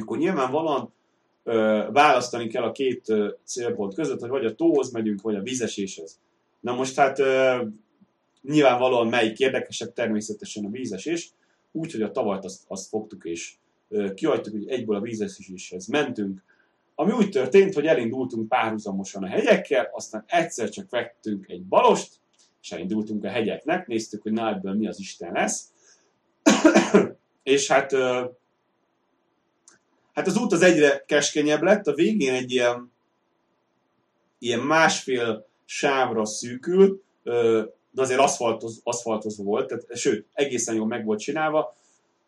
Speaker 1: akkor nyilvánvalóan választani kell a két célpont között, hogy vagy a tóhoz megyünk, vagy a vízeséshez. Na most hát nyilvánvalóan melyik érdekesebb, természetesen a vízesés, úgyhogy a tavart azt, azt fogtuk és kihagytuk, hogy egyből a vízeséshez mentünk, ami úgy történt, hogy elindultunk párhuzamosan a hegyekkel, aztán egyszer csak vettünk egy balost, és elindultunk a hegyeknek, néztük, hogy na ebből mi az Isten lesz. és hát, hát az út az egyre keskenyebb lett, a végén egy ilyen, ilyen másfél sávra szűkült, de azért aszfaltoz, aszfaltozva volt, tehát, sőt, egészen jól meg volt csinálva.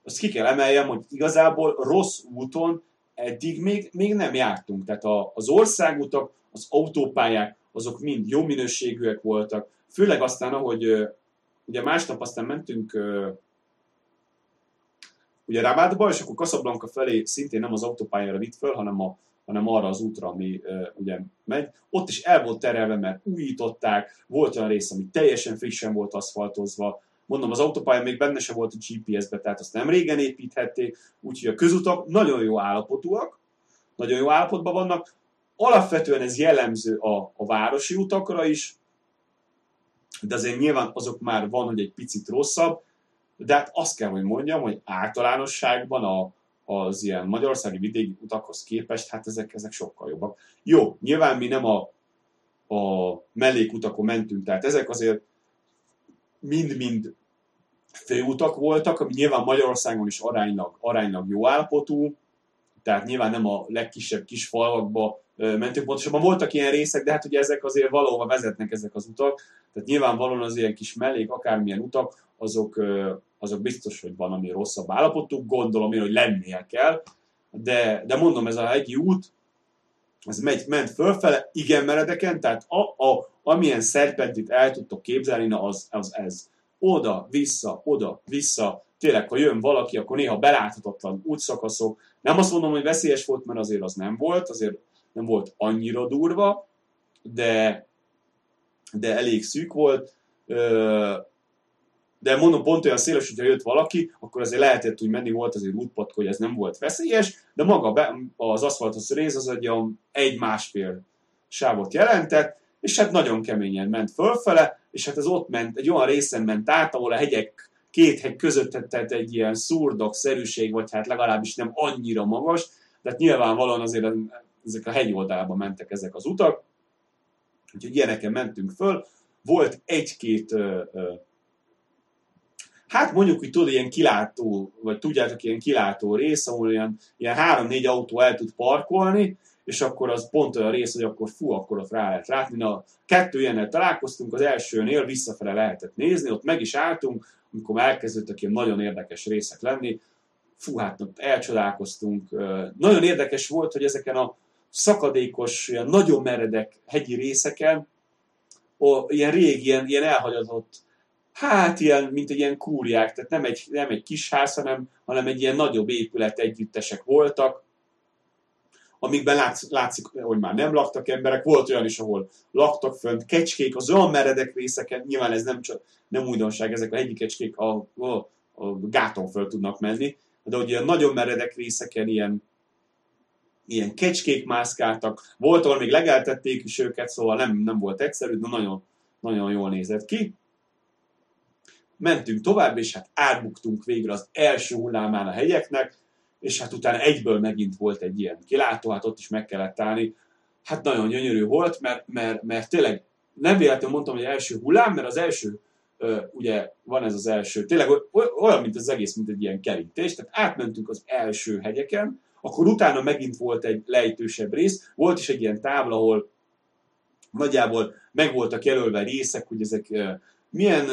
Speaker 1: Azt ki kell emeljem, hogy igazából rossz úton eddig még, még nem jártunk. Tehát a, az országutak, az autópályák, azok mind jó minőségűek voltak. Főleg aztán, ahogy ugye másnap aztán mentünk ugye Rabátba, és akkor Casablanca felé szintén nem az autópályára vitt föl, hanem, a, hanem arra az útra, ami uh, ugye megy. Ott is el volt terelve, mert újították, volt olyan rész, ami teljesen frissen volt aszfaltozva, Mondom, az autópálya még benne se volt a GPS-be, tehát azt nem régen építhették, úgyhogy a közutak nagyon jó állapotúak, nagyon jó állapotban vannak. Alapvetően ez jellemző a, a városi utakra is, de azért nyilván azok már van, hogy egy picit rosszabb, de hát azt kell, hogy mondjam, hogy általánosságban a, az ilyen magyarországi vidéki utakhoz képest, hát ezek, ezek sokkal jobbak. Jó, nyilván mi nem a, a mellékutakon mentünk, tehát ezek azért mind-mind főutak voltak, ami nyilván Magyarországon is aránylag, aránylag jó állapotú, tehát nyilván nem a legkisebb kis falvakba mentünk, pontosabban. Voltak ilyen részek, de hát ugye ezek azért valahova vezetnek ezek az utak, tehát nyilvánvalóan az ilyen kis mellék, akármilyen utak, azok, azok biztos, hogy van, ami rosszabb állapotú, gondolom én, hogy lennie kell, de, de mondom, ez a egy út, ez megy, ment fölfele, igen meredeken, tehát a, a, amilyen szerpentit el tudtok képzelni, na az, az ez. Oda, vissza, oda, vissza. Tényleg, ha jön valaki, akkor néha beláthatatlan útszakaszok. Nem azt mondom, hogy veszélyes volt, mert azért az nem volt, azért nem volt annyira durva, de, de elég szűk volt. De mondom, pont olyan széles, hogyha jött valaki, akkor azért lehetett úgy menni, volt azért útpatka, hogy ez nem volt veszélyes, de maga az aszfaltos rész az egy, egy másfél sávot jelentett, és hát nagyon keményen ment fölfele, és hát ez ott ment, egy olyan részen ment át, ahol a hegyek, két hegy között tett egy ilyen szurdok-szerűség, vagy hát legalábbis nem annyira magas, de hát nyilvánvalóan azért ezek a hegyoldalban mentek ezek az utak, úgyhogy ilyeneken mentünk föl. Volt egy-két, hát mondjuk, hogy tudod, ilyen kilátó, vagy tudjátok, ilyen kilátó rész, ahol ilyen, ilyen három-négy autó el tud parkolni, és akkor az pont olyan rész, hogy akkor fú, akkor ott rá lehet látni. Na, kettő ilyennel találkoztunk, az elsőnél visszafele lehetett nézni, ott meg is álltunk, amikor elkezdődtek ilyen nagyon érdekes részek lenni, fú, hát elcsodálkoztunk. Nagyon érdekes volt, hogy ezeken a szakadékos, ilyen nagyon meredek hegyi részeken, ó, ilyen régi, ilyen, ilyen elhagyatott, hát ilyen, mint egy ilyen kúriák, tehát nem egy, nem egy kis ház, hanem, hanem egy ilyen nagyobb épület együttesek voltak, amikben látsz, látszik, hogy már nem laktak emberek, volt olyan is, ahol laktak fönt, kecskék, az olyan meredek részeken, nyilván ez nem csak nem újdonság, ezek a hegyi kecskék a, a, a gáton föl tudnak menni, de hogy ilyen nagyon meredek részeken ilyen, ilyen kecskék mászkáltak, volt, ahol még legeltették is őket, szóval nem, nem volt egyszerű, de nagyon, nagyon jól nézett ki. Mentünk tovább, és hát átbuktunk végre az első hullámán a hegyeknek, és hát utána egyből megint volt egy ilyen kilátó, hát ott is meg kellett állni. Hát nagyon gyönyörű volt, mert, mert, mert tényleg nem véletlenül mondtam, hogy első hullám, mert az első, ugye van ez az első, tényleg olyan, mint az egész, mint egy ilyen kerítés, tehát átmentünk az első hegyeken, akkor utána megint volt egy lejtősebb rész, volt is egy ilyen tábla, ahol nagyjából meg voltak jelölve részek, hogy ezek milyen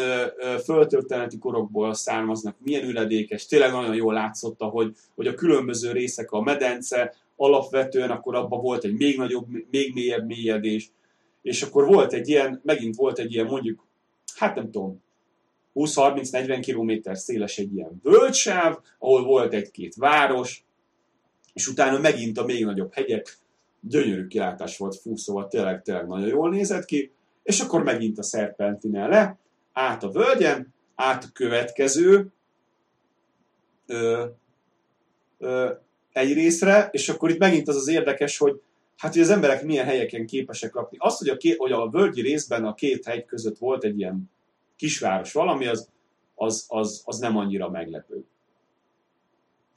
Speaker 1: földtörténeti korokból származnak, milyen üledékes, tényleg nagyon jól látszott, hogy, hogy a különböző részek, a medence alapvetően, akkor abban volt egy még nagyobb, még mélyebb mélyedés, és akkor volt egy ilyen, megint volt egy ilyen mondjuk, hát nem tudom, 20-30-40 km széles egy ilyen völgysáv, ahol volt egy-két város, és utána megint a még nagyobb hegyek, gyönyörű kilátás volt, fú, szóval tényleg, tényleg nagyon jól nézett ki, és akkor megint a szerpentinen le, át a völgyen, át a következő ö, ö, egy részre, és akkor itt megint az az érdekes, hogy hát, hogy az emberek milyen helyeken képesek lakni. Az, hogy a, ké, hogy a völgyi részben a két hegy között volt egy ilyen kisváros valami, az, az, az, az nem annyira meglepő.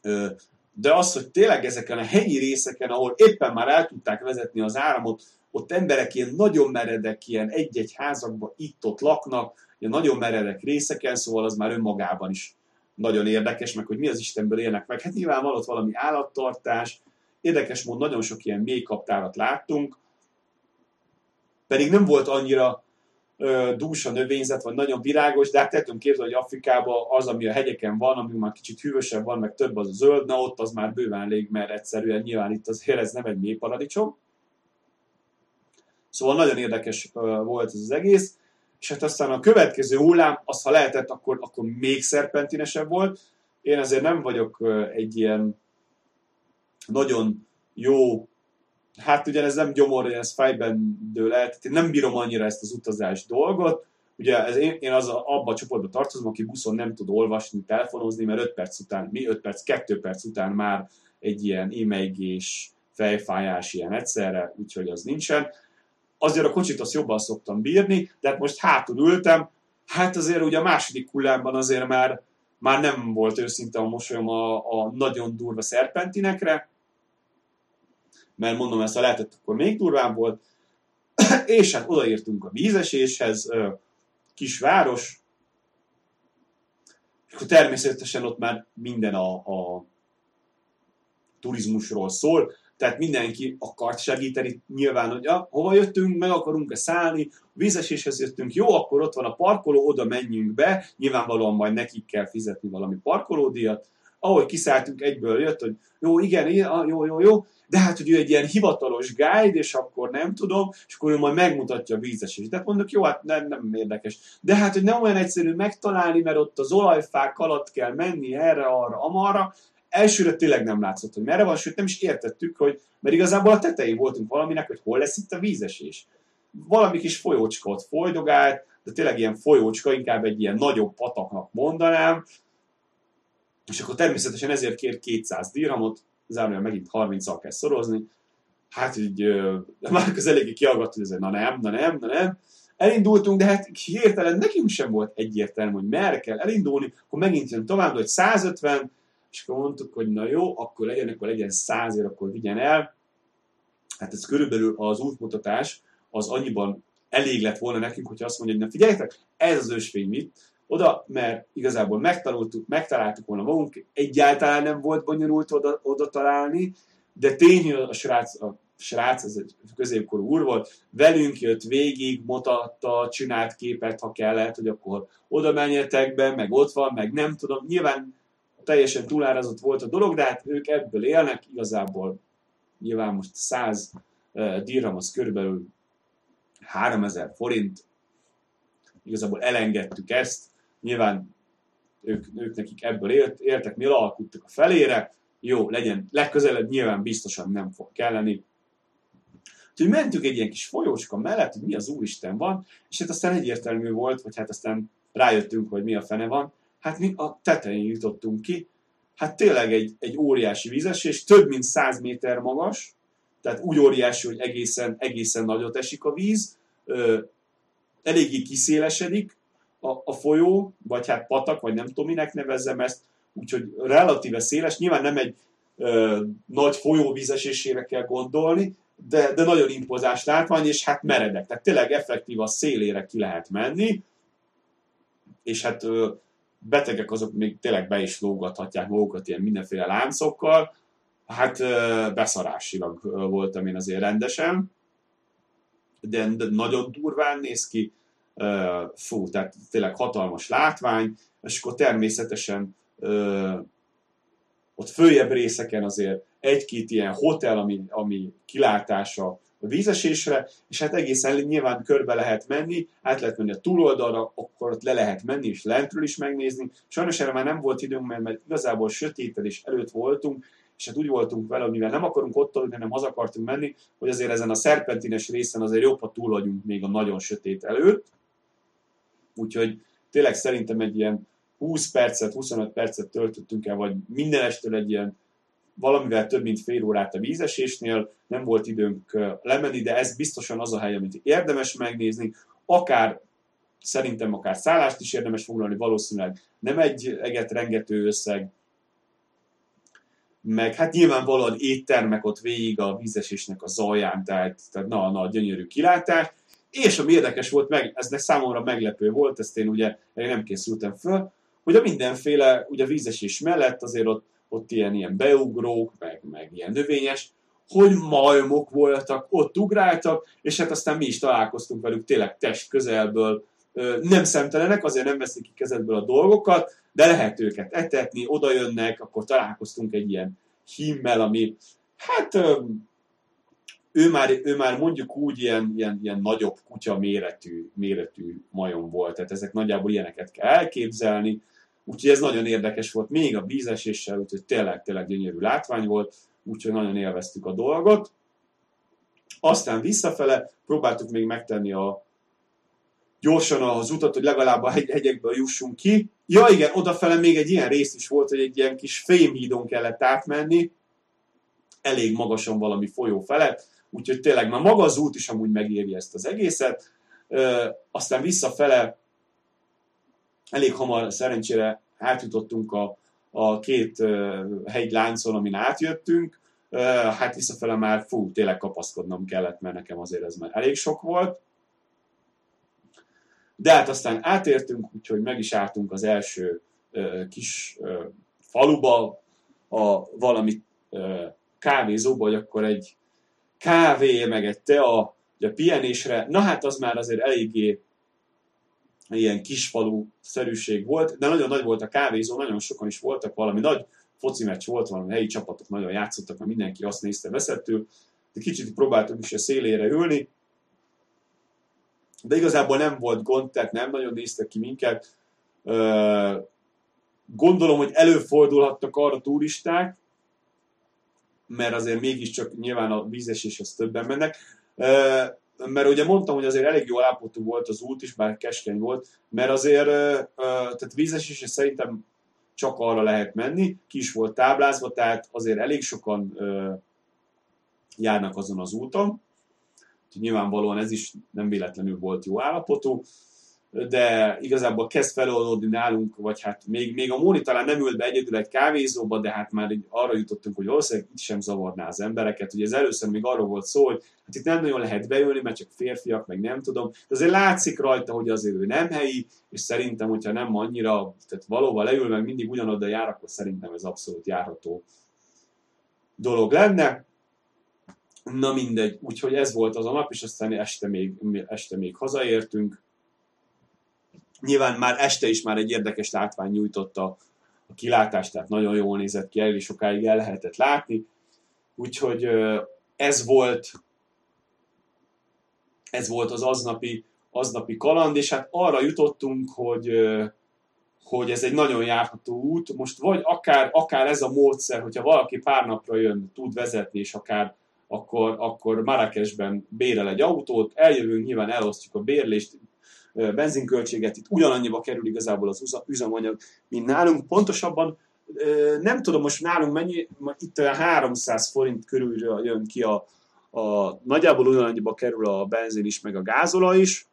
Speaker 1: Ö, de az, hogy tényleg ezeken a hegyi részeken, ahol éppen már el tudták vezetni az áramot, ott emberek ilyen nagyon meredek, ilyen egy-egy házakban itt-ott laknak, ilyen nagyon meredek részeken, szóval az már önmagában is nagyon érdekes, meg hogy mi az Istenből élnek meg. Hát nyilván van ott valami állattartás, érdekes módon nagyon sok ilyen mély kaptárat láttunk, pedig nem volt annyira dús a növényzet, vagy nagyon virágos, de hát tettünk képzelni, hogy Afrikában az, ami a hegyeken van, ami már kicsit hűvösebb van, meg több az a zöld, na ott az már bőven elég, mert egyszerűen nyilván itt azért ez nem egy mély paradicsom. Szóval nagyon érdekes volt ez az egész és hát aztán a következő hullám, az ha lehetett, akkor, akkor még szerpentinesebb volt. Én azért nem vagyok egy ilyen nagyon jó, hát ugye ez nem gyomor, ez fájben dől el, tehát én nem bírom annyira ezt az utazás dolgot, ugye ez én, én az a, abba a csoportba tartozom, aki buszon nem tud olvasni, telefonozni, mert 5 perc után, mi 5 perc, 2 perc után már egy ilyen émeigés, fejfájás ilyen egyszerre, úgyhogy az nincsen. Azért a kocsit azt jobban szoktam bírni, de hát most hátul ültem, hát azért ugye a második hullámban azért már, már nem volt őszinte a mosolyom a, a nagyon durva szerpentinekre, mert mondom, ezt a lehetett, akkor még durvább volt, és hát odaértünk a vízeséshez, kisváros, és akkor természetesen ott már minden a, a turizmusról szól, tehát mindenki akart segíteni, nyilván, hogy ah, hova jöttünk, meg akarunk-e szállni, vízeséshez jöttünk, jó, akkor ott van a parkoló, oda menjünk be, nyilvánvalóan majd nekik kell fizetni valami parkolódíjat, ahogy kiszálltunk, egyből jött, hogy jó, igen, jó, jó, jó, de hát, hogy ő egy ilyen hivatalos guide, és akkor nem tudom, és akkor ő majd megmutatja a vízesést. De mondok, jó, hát nem, nem érdekes. De hát, hogy nem olyan egyszerű megtalálni, mert ott az olajfák alatt kell menni erre, arra, amarra, elsőre tényleg nem látszott, hogy merre van, sőt nem is értettük, hogy, mert igazából a tetején voltunk valaminek, hogy hol lesz itt a vízesés. Valami kis folyócska ott folydogált, de tényleg ilyen folyócska, inkább egy ilyen nagyobb pataknak mondanám, és akkor természetesen ezért kér 200 dirhamot, zárójel megint 30-al kell szorozni, hát így de már az eléggé kiagadt, hogy ez na nem, na nem, na nem. Elindultunk, de hát hirtelen nekünk sem volt egyértelmű, hogy merre kell elindulni, akkor megint jön tovább, hogy 150, és akkor mondtuk, hogy na jó, akkor legyen, akkor legyen 100 akkor vigyen el. Hát ez körülbelül az útmutatás, az annyiban elég lett volna nekünk, hogyha azt mondja, hogy na figyeljetek, ez az ösvény mit, oda, mert igazából megtanultuk, megtaláltuk volna magunk, egyáltalán nem volt bonyolult oda, oda találni, de tény, a srác, a srác, ez egy középkorú úr volt, velünk jött végig, mutatta, csinált képet, ha kellett, hogy akkor oda menjetek be, meg ott van, meg nem tudom. Nyilván teljesen túlárazott volt a dolog, de hát ők ebből élnek, igazából nyilván most 100 uh, dirham az körülbelül 3000 forint, igazából elengedtük ezt, nyilván ők, ők nekik ebből élt, éltek, mi alkuttuk a felére, jó, legyen, legközelebb nyilván biztosan nem fog kelleni. Úgyhogy mentünk egy ilyen kis folyócska mellett, hogy mi az Úristen van, és hát aztán egyértelmű volt, vagy hát aztán rájöttünk, hogy mi a fene van, hát mi a tetején jutottunk ki, hát tényleg egy, egy óriási vízesés, több mint 100 méter magas, tehát úgy óriási, hogy egészen, egészen nagyot esik a víz, ö, eléggé kiszélesedik a, a folyó, vagy hát patak, vagy nem tudom minek nevezzem ezt, úgyhogy relatíve széles, nyilván nem egy ö, nagy folyóvízesésére kell gondolni, de, de nagyon impozás látvány, és hát meredek. Tehát tényleg effektív a szélére ki lehet menni, és hát ö, betegek azok még tényleg be is lógathatják magukat ilyen mindenféle láncokkal. Hát beszarásilag voltam én azért rendesen, de, de nagyon durván néz ki. Fú, tehát tényleg hatalmas látvány, és akkor természetesen ott följebb részeken azért egy-két ilyen hotel, ami, ami kilátása a vízesésre, és hát egészen nyilván körbe lehet menni, át lehet menni a túloldalra, akkor ott le lehet menni, és lentről is megnézni. Sajnos erre már nem volt időnk, mert, mert igazából sötétedés előtt voltunk, és hát úgy voltunk vele, mivel nem akarunk ott aludni, hanem az akartunk menni, hogy azért ezen a szerpentines részen azért jobb, ha túl vagyunk még a nagyon sötét előtt. Úgyhogy tényleg szerintem egy ilyen 20 percet, 25 percet töltöttünk el, vagy minden estől egy ilyen valamivel több mint fél órát a vízesésnél, nem volt időnk lemenni, de ez biztosan az a hely, amit érdemes megnézni, akár szerintem akár szállást is érdemes foglalni, valószínűleg nem egy eget rengető összeg, meg hát nyilvánvalóan éttermek ott végig a vízesésnek a zaján, tehát, tehát na, na, gyönyörű kilátás, és ami érdekes volt, meg, ez számomra meglepő volt, ezt én ugye nem készültem föl, hogy a mindenféle, ugye vízesés mellett azért ott ott ilyen, ilyen beugrók, meg, meg ilyen növényes, hogy majmok voltak, ott ugráltak, és hát aztán mi is találkoztunk velük tényleg test közelből, nem szemtelenek, azért nem veszik ki kezedből a dolgokat, de lehet őket etetni, oda jönnek, akkor találkoztunk egy ilyen himmel, ami hát ő már, ő már mondjuk úgy ilyen, ilyen, ilyen nagyobb kutya méretű, méretű majom volt, tehát ezek nagyjából ilyeneket kell elképzelni, Úgyhogy ez nagyon érdekes volt, még a vízeséssel, úgyhogy tényleg, tényleg gyönyörű látvány volt, úgyhogy nagyon élveztük a dolgot. Aztán visszafele próbáltuk még megtenni a gyorsan az utat, hogy legalább a hegy- hegyekből jussunk ki. Ja igen, odafele még egy ilyen rész is volt, hogy egy ilyen kis fémhídon kellett átmenni, elég magasan valami folyó felett, úgyhogy tényleg már maga az út is amúgy megéri ezt az egészet. Ö, aztán visszafele elég hamar szerencsére átjutottunk a, a két hegyláncon, amin átjöttünk, hát visszafele már fú, tényleg kapaszkodnom kellett, mert nekem azért ez már elég sok volt. De hát aztán átértünk, úgyhogy meg is álltunk az első uh, kis uh, faluba, a valami uh, kávézóba, hogy akkor egy kávé, meg egy tea, a pihenésre, na hát az már azért eléggé ilyen kisfalu szerűség volt, de nagyon nagy volt a kávézó, nagyon sokan is voltak, valami nagy foci meccs volt, valami helyi csapatok nagyon játszottak, mert mindenki azt nézte veszettől, de kicsit próbáltuk is a szélére ülni, de igazából nem volt gond, tehát nem nagyon néztek ki minket. Gondolom, hogy előfordulhattak arra turisták, mert azért mégiscsak nyilván a vízeséshez többen mennek. Mert ugye mondtam, hogy azért elég jó állapotú volt az út is, bár keskeny volt, mert azért tehát vízesésre szerintem csak arra lehet menni, ki is volt táblázva, tehát azért elég sokan járnak azon az úton. Nyilvánvalóan ez is nem véletlenül volt jó állapotú de igazából kezd feloldódni nálunk, vagy hát még, még a Móni talán nem ült be egyedül egy kávézóba, de hát már arra jutottunk, hogy valószínűleg itt sem zavarná az embereket. Ugye ez először még arról volt szó, hogy hát itt nem nagyon lehet beülni, mert csak férfiak, meg nem tudom. De azért látszik rajta, hogy azért ő nem helyi, és szerintem, hogyha nem annyira, tehát valóban leül, meg mindig ugyanoda jár, akkor szerintem ez abszolút járható dolog lenne. Na mindegy, úgyhogy ez volt az a nap, és aztán este még, este még hazaértünk Nyilván már este is már egy érdekes látvány nyújtotta a kilátást, tehát nagyon jól nézett ki, elég sokáig el lehetett látni. Úgyhogy ez volt, ez volt az aznapi, aznapi kaland, és hát arra jutottunk, hogy, hogy ez egy nagyon járható út. Most vagy akár, akár ez a módszer, hogyha valaki pár napra jön, tud vezetni, és akár akkor, akkor Marrakesben bérel egy autót, eljövünk, nyilván elosztjuk a bérlést, benzinköltséget, itt ugyanannyiba kerül igazából az üzemanyag, mint nálunk. Pontosabban nem tudom most nálunk mennyi, itt olyan 300 forint körül jön ki a, a nagyjából ugyanannyiba kerül a benzin is, meg a gázola is,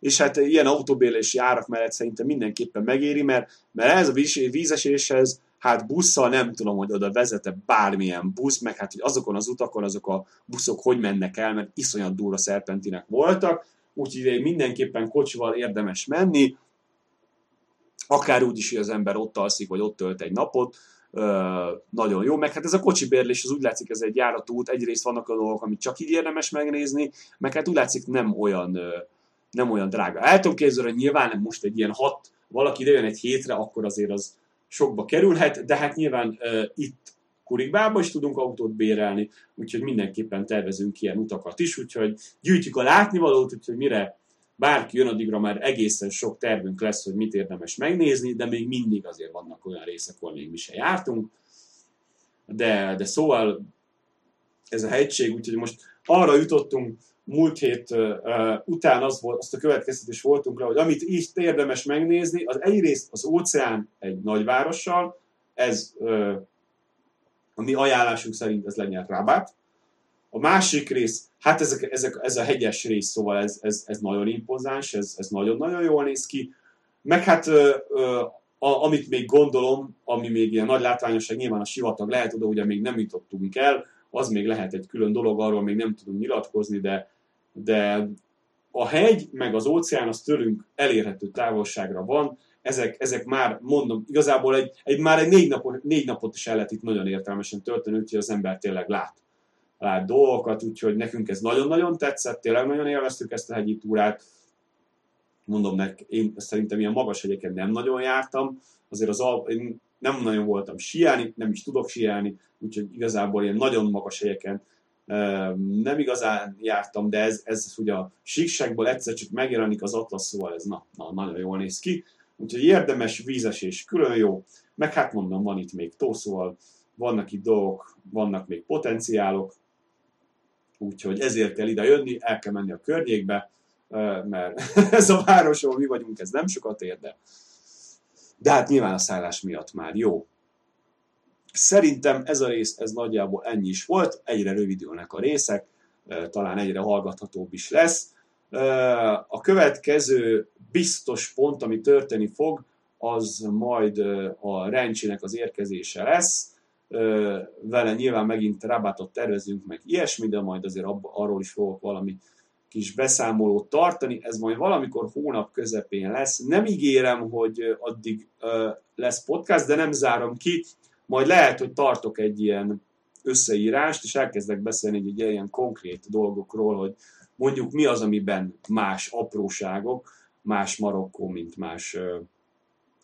Speaker 1: és hát ilyen autóbérlési árak mellett szerintem mindenképpen megéri, mert, mert ez a vízeséshez, hát busszal nem tudom, hogy oda vezete bármilyen busz, meg hát hogy azokon az utakon azok a buszok hogy mennek el, mert iszonyat durva szerpentinek voltak, úgyhogy mindenképpen kocsival érdemes menni, akár úgy is, hogy az ember ott alszik, vagy ott tölt egy napot, nagyon jó, meg hát ez a kocsi bérlés, az úgy látszik, ez egy járatú út, egyrészt vannak a dolgok, amit csak így érdemes megnézni, meg hát úgy látszik nem olyan, nem olyan drága. El tudom képzelni, hogy nyilván most egy ilyen hat, valaki idejön egy hétre, akkor azért az sokba kerülhet, de hát nyilván ö, itt Kurikbába is tudunk autót bérelni, úgyhogy mindenképpen tervezünk ilyen utakat is, úgyhogy gyűjtjük a látnivalót, úgyhogy mire bárki jön, addigra már egészen sok tervünk lesz, hogy mit érdemes megnézni, de még mindig azért vannak olyan részek, ahol még mi se jártunk. De, de szóval ez a hegység, úgyhogy most arra jutottunk múlt hét uh, után az volt, azt a következtetés voltunk rá, hogy amit így érdemes megnézni, az egyrészt az óceán egy nagyvárossal, ez uh, a mi ajánlásunk szerint ez legyen Rabat. A másik rész, hát ezek, ezek, ez a hegyes rész, szóval ez, ez, ez nagyon impozáns, ez, ez nagyon-nagyon jól néz ki. Meg hát ö, ö, a, amit még gondolom, ami még ilyen nagy látványosság, nyilván a sivatag lehet, oda ugye még nem jutottunk el, az még lehet egy külön dolog, arról még nem tudunk nyilatkozni, de, de a hegy meg az óceán az tőlünk elérhető távolságra van, ezek, ezek már, mondom, igazából egy, egy már egy négy, napot, négy napot is el lehet itt nagyon értelmesen tölteni, úgyhogy az ember tényleg lát, lát dolgokat, úgyhogy nekünk ez nagyon-nagyon tetszett, tényleg nagyon élveztük ezt a hegyi túrát. Mondom nek, én szerintem ilyen magas hegyeken nem nagyon jártam, azért az én nem nagyon voltam siálni, nem is tudok siálni, úgyhogy igazából ilyen nagyon magas helyeken nem igazán jártam, de ez, ez ugye a síkságból egyszer csak megjelenik az atlasz, szóval ez na, na, nagyon jól néz ki. Úgyhogy érdemes vízesés, külön jó, meg hát mondom, van itt még tó, szóval vannak itt dolgok, vannak még potenciálok, úgyhogy ezért kell ide jönni, el kell menni a környékbe, mert ez a város, ahol mi vagyunk, ez nem sokat ér, de, de hát nyilván a szállás miatt már jó. Szerintem ez a rész, ez nagyjából ennyi is volt, egyre rövidülnek a részek, talán egyre hallgathatóbb is lesz. A következő biztos pont, ami történni fog, az majd a Rencsinek az érkezése lesz. Vele nyilván megint rabátot tervezünk, meg ilyesmi, de majd azért arról is fogok valami kis beszámolót tartani. Ez majd valamikor hónap közepén lesz. Nem ígérem, hogy addig lesz podcast, de nem zárom ki. Majd lehet, hogy tartok egy ilyen összeírást, és elkezdek beszélni egy ilyen konkrét dolgokról, hogy mondjuk mi az, amiben más apróságok, más Marokkó, mint más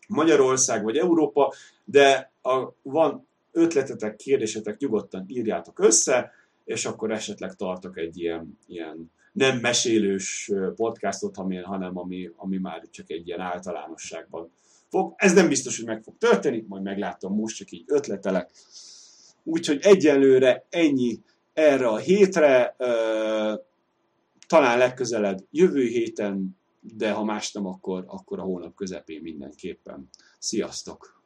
Speaker 1: Magyarország vagy Európa, de a, van ötletetek, kérdésetek, nyugodtan írjátok össze, és akkor esetleg tartok egy ilyen, ilyen nem mesélős podcastot, hanem ami, ami már csak egy ilyen általánosságban fog. Ez nem biztos, hogy meg fog történni, majd meglátom, most csak így ötletelek. Úgyhogy egyelőre ennyi erre a hétre, talán legközelebb jövő héten, de ha más nem, akkor, akkor a hónap közepén mindenképpen. Sziasztok!